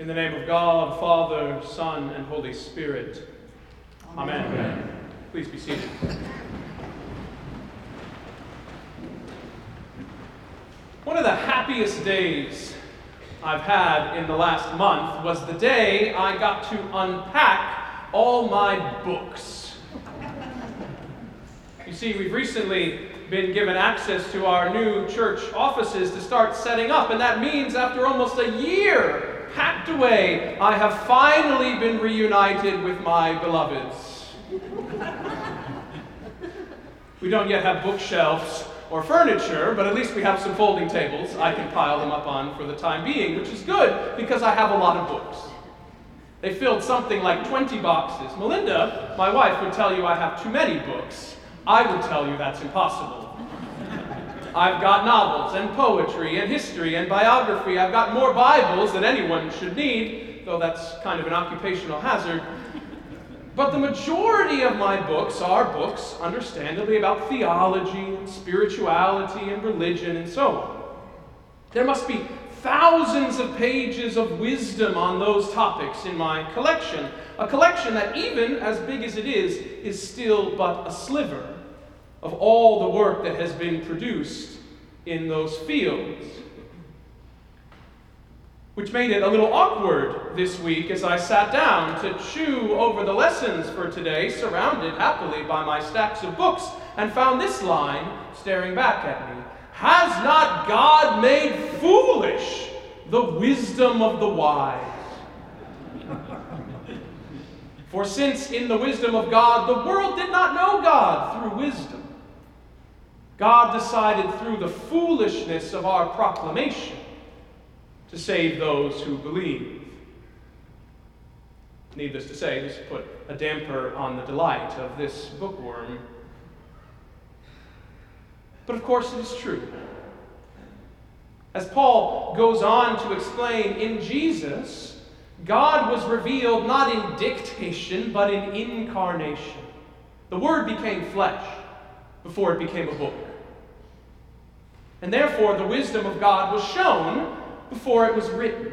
In the name of God, Father, Son, and Holy Spirit. Amen. Amen. Please be seated. One of the happiest days I've had in the last month was the day I got to unpack all my books. You see, we've recently been given access to our new church offices to start setting up, and that means after almost a year packed away, I have finally been reunited with my beloveds. we don't yet have bookshelves or furniture, but at least we have some folding tables I can pile them up on for the time being, which is good because I have a lot of books. They filled something like 20 boxes. Melinda, my wife, would tell you I have too many books. I would tell you that's impossible. I've got novels and poetry and history and biography. I've got more Bibles than anyone should need, though that's kind of an occupational hazard. But the majority of my books are books, understandably, about theology and spirituality and religion and so on. There must be thousands of pages of wisdom on those topics in my collection. A collection that, even as big as it is, is still but a sliver of all the work that has been produced in those fields. Which made it a little awkward this week as I sat down to chew over the lessons for today, surrounded happily by my stacks of books, and found this line staring back at me Has not God made foolish the wisdom of the wise? For since in the wisdom of God the world did not know God through wisdom, God decided through the foolishness of our proclamation to save those who believe. Needless to say, this put a damper on the delight of this bookworm. But of course, it is true. As Paul goes on to explain, in Jesus, God was revealed not in dictation, but in incarnation. The Word became flesh before it became a book. And therefore, the wisdom of God was shown before it was written.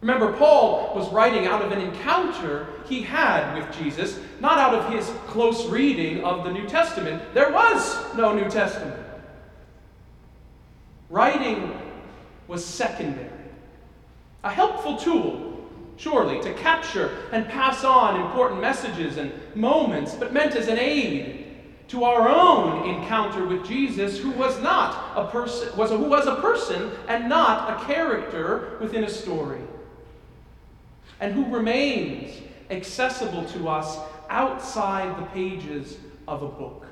Remember, Paul was writing out of an encounter he had with Jesus, not out of his close reading of the New Testament. There was no New Testament. Writing was secondary, a helpful tool, surely, to capture and pass on important messages and moments, but meant as an aid to our own encounter with Jesus, who was not a person, was a, who was a person and not a character within a story, and who remains accessible to us outside the pages of a book.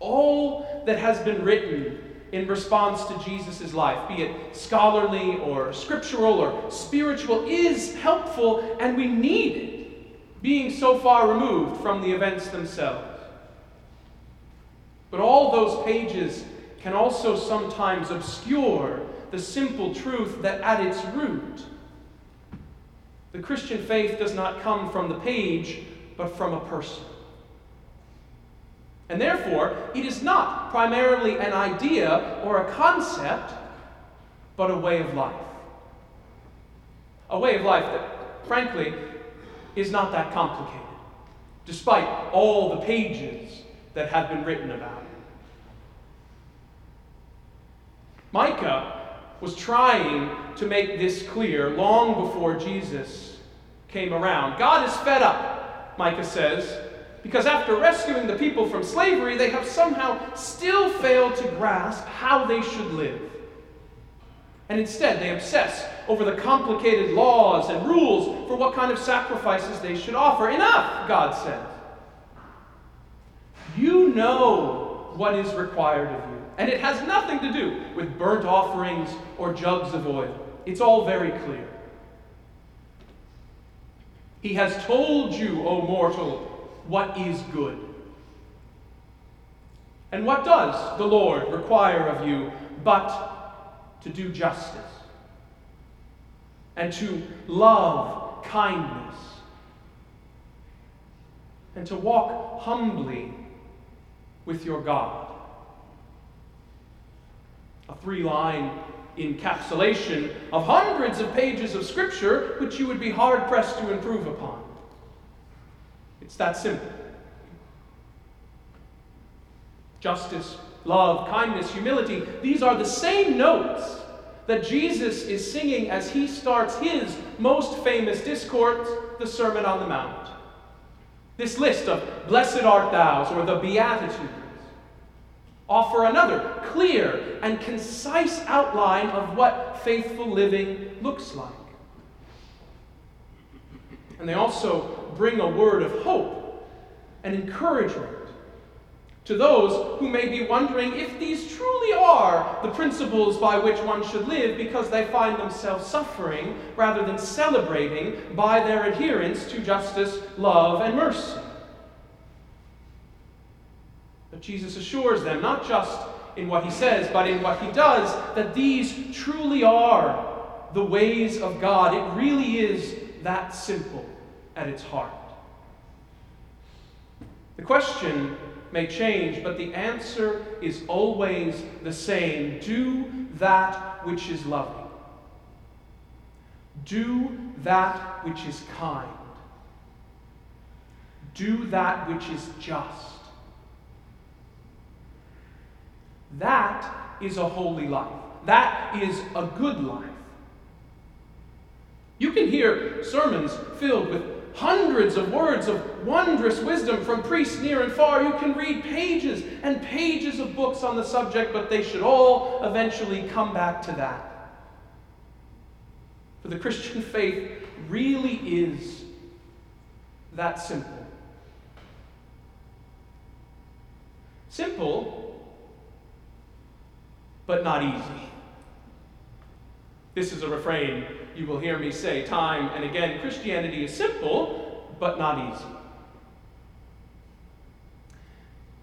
All that has been written in response to Jesus' life, be it scholarly or scriptural or spiritual, is helpful and we need it being so far removed from the events themselves. But all those pages can also sometimes obscure the simple truth that at its root, the Christian faith does not come from the page, but from a person. And therefore, it is not primarily an idea or a concept, but a way of life. A way of life that, frankly, is not that complicated, despite all the pages that have been written about it. Micah was trying to make this clear long before Jesus came around. God is fed up, Micah says, because after rescuing the people from slavery, they have somehow still failed to grasp how they should live. And instead, they obsess over the complicated laws and rules for what kind of sacrifices they should offer. Enough, God says. You know what is required of you. And it has nothing to do with burnt offerings or jugs of oil. It's all very clear. He has told you, O mortal, what is good. And what does the Lord require of you but to do justice and to love kindness and to walk humbly with your God? A three line encapsulation of hundreds of pages of Scripture which you would be hard pressed to improve upon. It's that simple. Justice, love, kindness, humility, these are the same notes that Jesus is singing as he starts his most famous discourse, the Sermon on the Mount. This list of blessed art thou, or the Beatitudes, offer another clear and concise outline of what faithful living looks like. And they also bring a word of hope and encouragement to those who may be wondering if these truly are the principles by which one should live because they find themselves suffering rather than celebrating by their adherence to justice, love, and mercy. But Jesus assures them, not just in what he says, but in what he does, that these truly are the ways of God. It really is that simple at its heart. The question may change, but the answer is always the same do that which is loving, do that which is kind, do that which is just. That is a holy life. That is a good life. You can hear sermons filled with hundreds of words of wondrous wisdom from priests near and far. You can read pages and pages of books on the subject, but they should all eventually come back to that. For the Christian faith really is that simple. Simple, but not easy. This is a refrain you will hear me say time and again Christianity is simple, but not easy.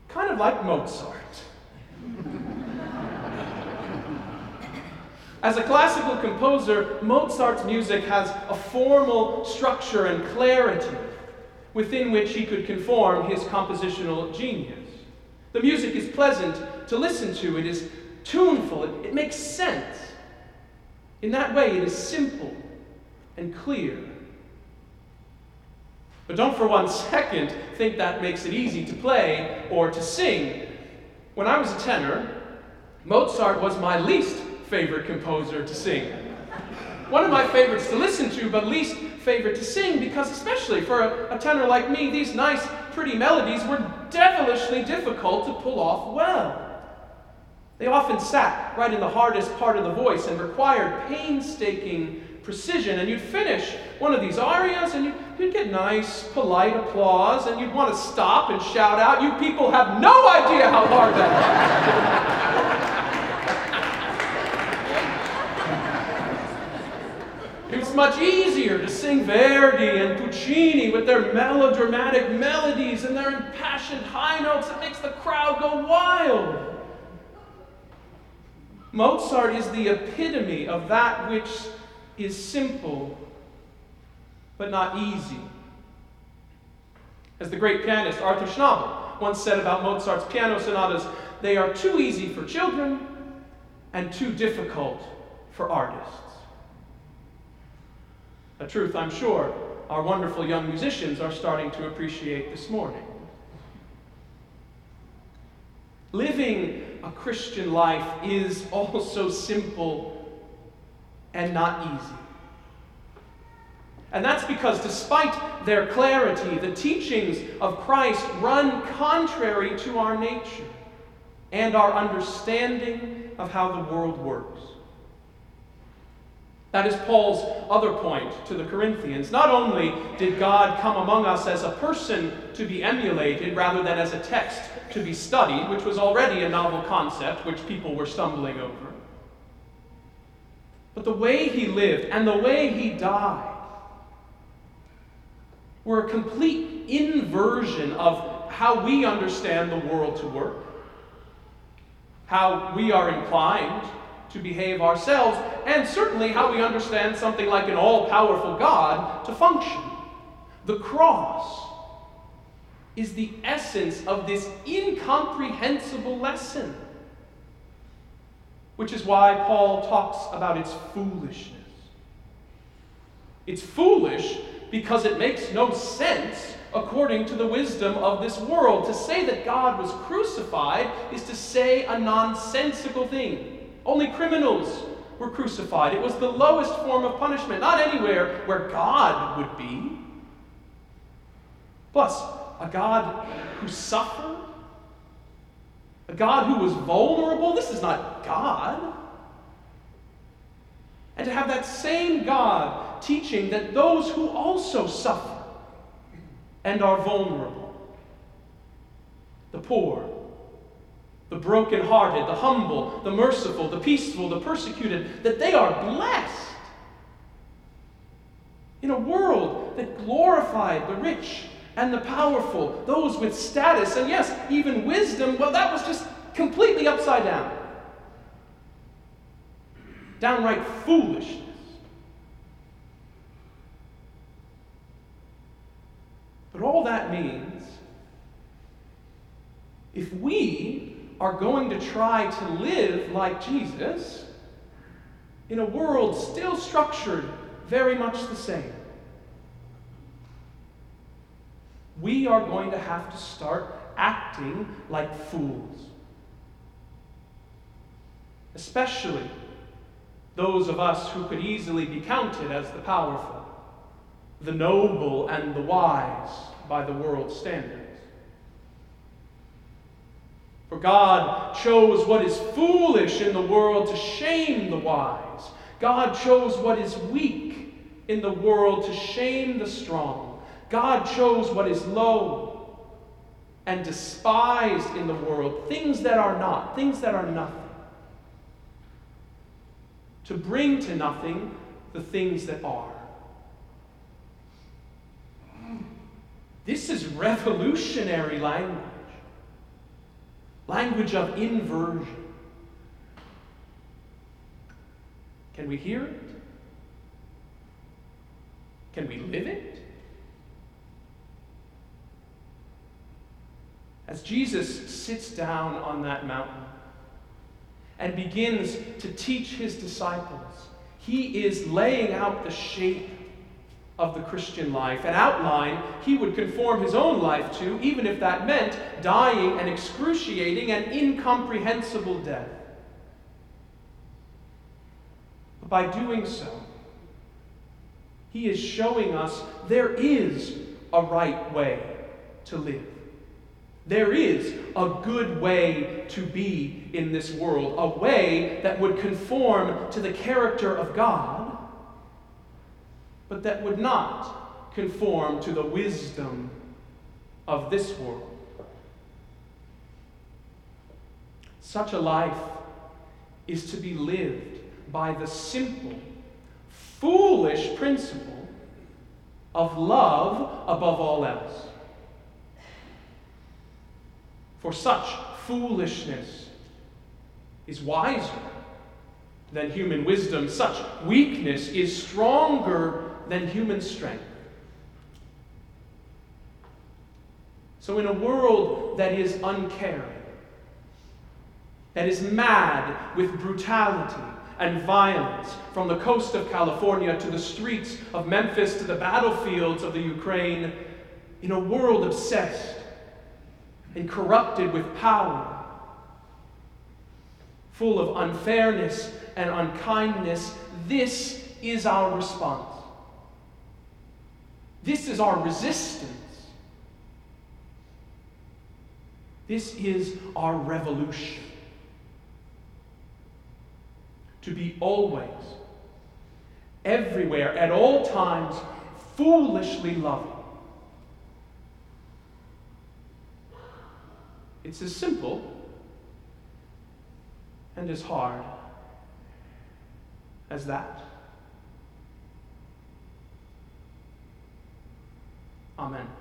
Kind of like Mozart. As a classical composer, Mozart's music has a formal structure and clarity within which he could conform his compositional genius. The music is pleasant to listen to, it is tuneful, it, it makes sense. In that way, it is simple and clear. But don't for one second think that makes it easy to play or to sing. When I was a tenor, Mozart was my least favorite composer to sing. One of my favorites to listen to, but least favorite to sing, because especially for a, a tenor like me, these nice, pretty melodies were devilishly difficult to pull off well. They often sat right in the hardest part of the voice and required painstaking precision. And you'd finish one of these arias and you'd, get nice, polite applause, and you'd want to stop and shout out, You people have no idea how hard that is. It's much easier to sing Verdi and Puccini with their melodramatic melodies and their impassioned high notes that makes the crowd go wild. Mozart is the epitome of that which is simple but not easy. As the great pianist Arthur Schnabel once said about Mozart's piano sonatas, they are too easy for children and too difficult for artists. A truth I'm sure our wonderful young musicians are starting to appreciate this morning. Living a Christian life is also simple and not easy. And that's because, despite their clarity, the teachings of Christ run contrary to our nature and our understanding of how the world works. That is Paul's other point to the Corinthians. Not only did God come among us as a person to be emulated rather than as a text to be studied, which was already a novel concept which people were stumbling over, but the way he lived and the way he died were a complete inversion of how we understand the world to work, how we are inclined to behave ourselves, and certainly how we understand something like an all powerful God to function. The cross is the essence of this incomprehensible lesson. which is why Paul talks about its foolishness. It's foolish because it makes no sense according to the wisdom of this world. To say that God was crucified is to say a nonsensical thing. Only criminals were crucified. It was the lowest form of punishment, not anywhere where God would be. Plus, a God who suffered, a God who was vulnerable. This is not God. And to have that same God teaching that those who also suffer and are vulnerable, the poor, the brokenhearted, the humble, the merciful, the peaceful, the persecuted, that they are blessed. In a world that glorified the rich and the powerful, those with status, and yes, even wisdom, well, that was just completely upside down. Downright foolishness. But all that means, if we are going to try to live like Jesus in a world still structured very much the same, we are going to have to start acting like fools. Especially those of us who could easily be counted as the powerful, the noble, and the wise by the world's standards. For God chose what is foolish in the world to shame the wise. God chose what is weak in the world to shame the strong. God chose what is low and despised in the world, things that are not, things that are nothing, to bring to nothing the things that are. This is revolutionary language language of inversion. Can we hear it? Can we live it? As Jesus sits down on that mountain and begins to teach his disciples, he is laying out the shape of the Christian life, an outline he would conform his own life to, even if that meant dying an excruciating and incomprehensible death. But by doing so, he is showing us there is a right way to live. There is a good way to be in this world, a way that would conform to the character of God but that would not conform to the wisdom of this world. Such a life is to be lived by the simple, foolish principle of love above all else. For such foolishness is wiser than human wisdom. Such weakness is stronger than human strength. So, in a world that is uncaring, that is mad with brutality and violence, from the coast of California to the streets of Memphis to the battlefields of the Ukraine, in a world obsessed and corrupted with power, full of unfairness and unkindness, this is our response. This is our resistance. This is our revolution. To be always, everywhere, at all times, foolishly loving. It's as simple and as hard as that. Amen.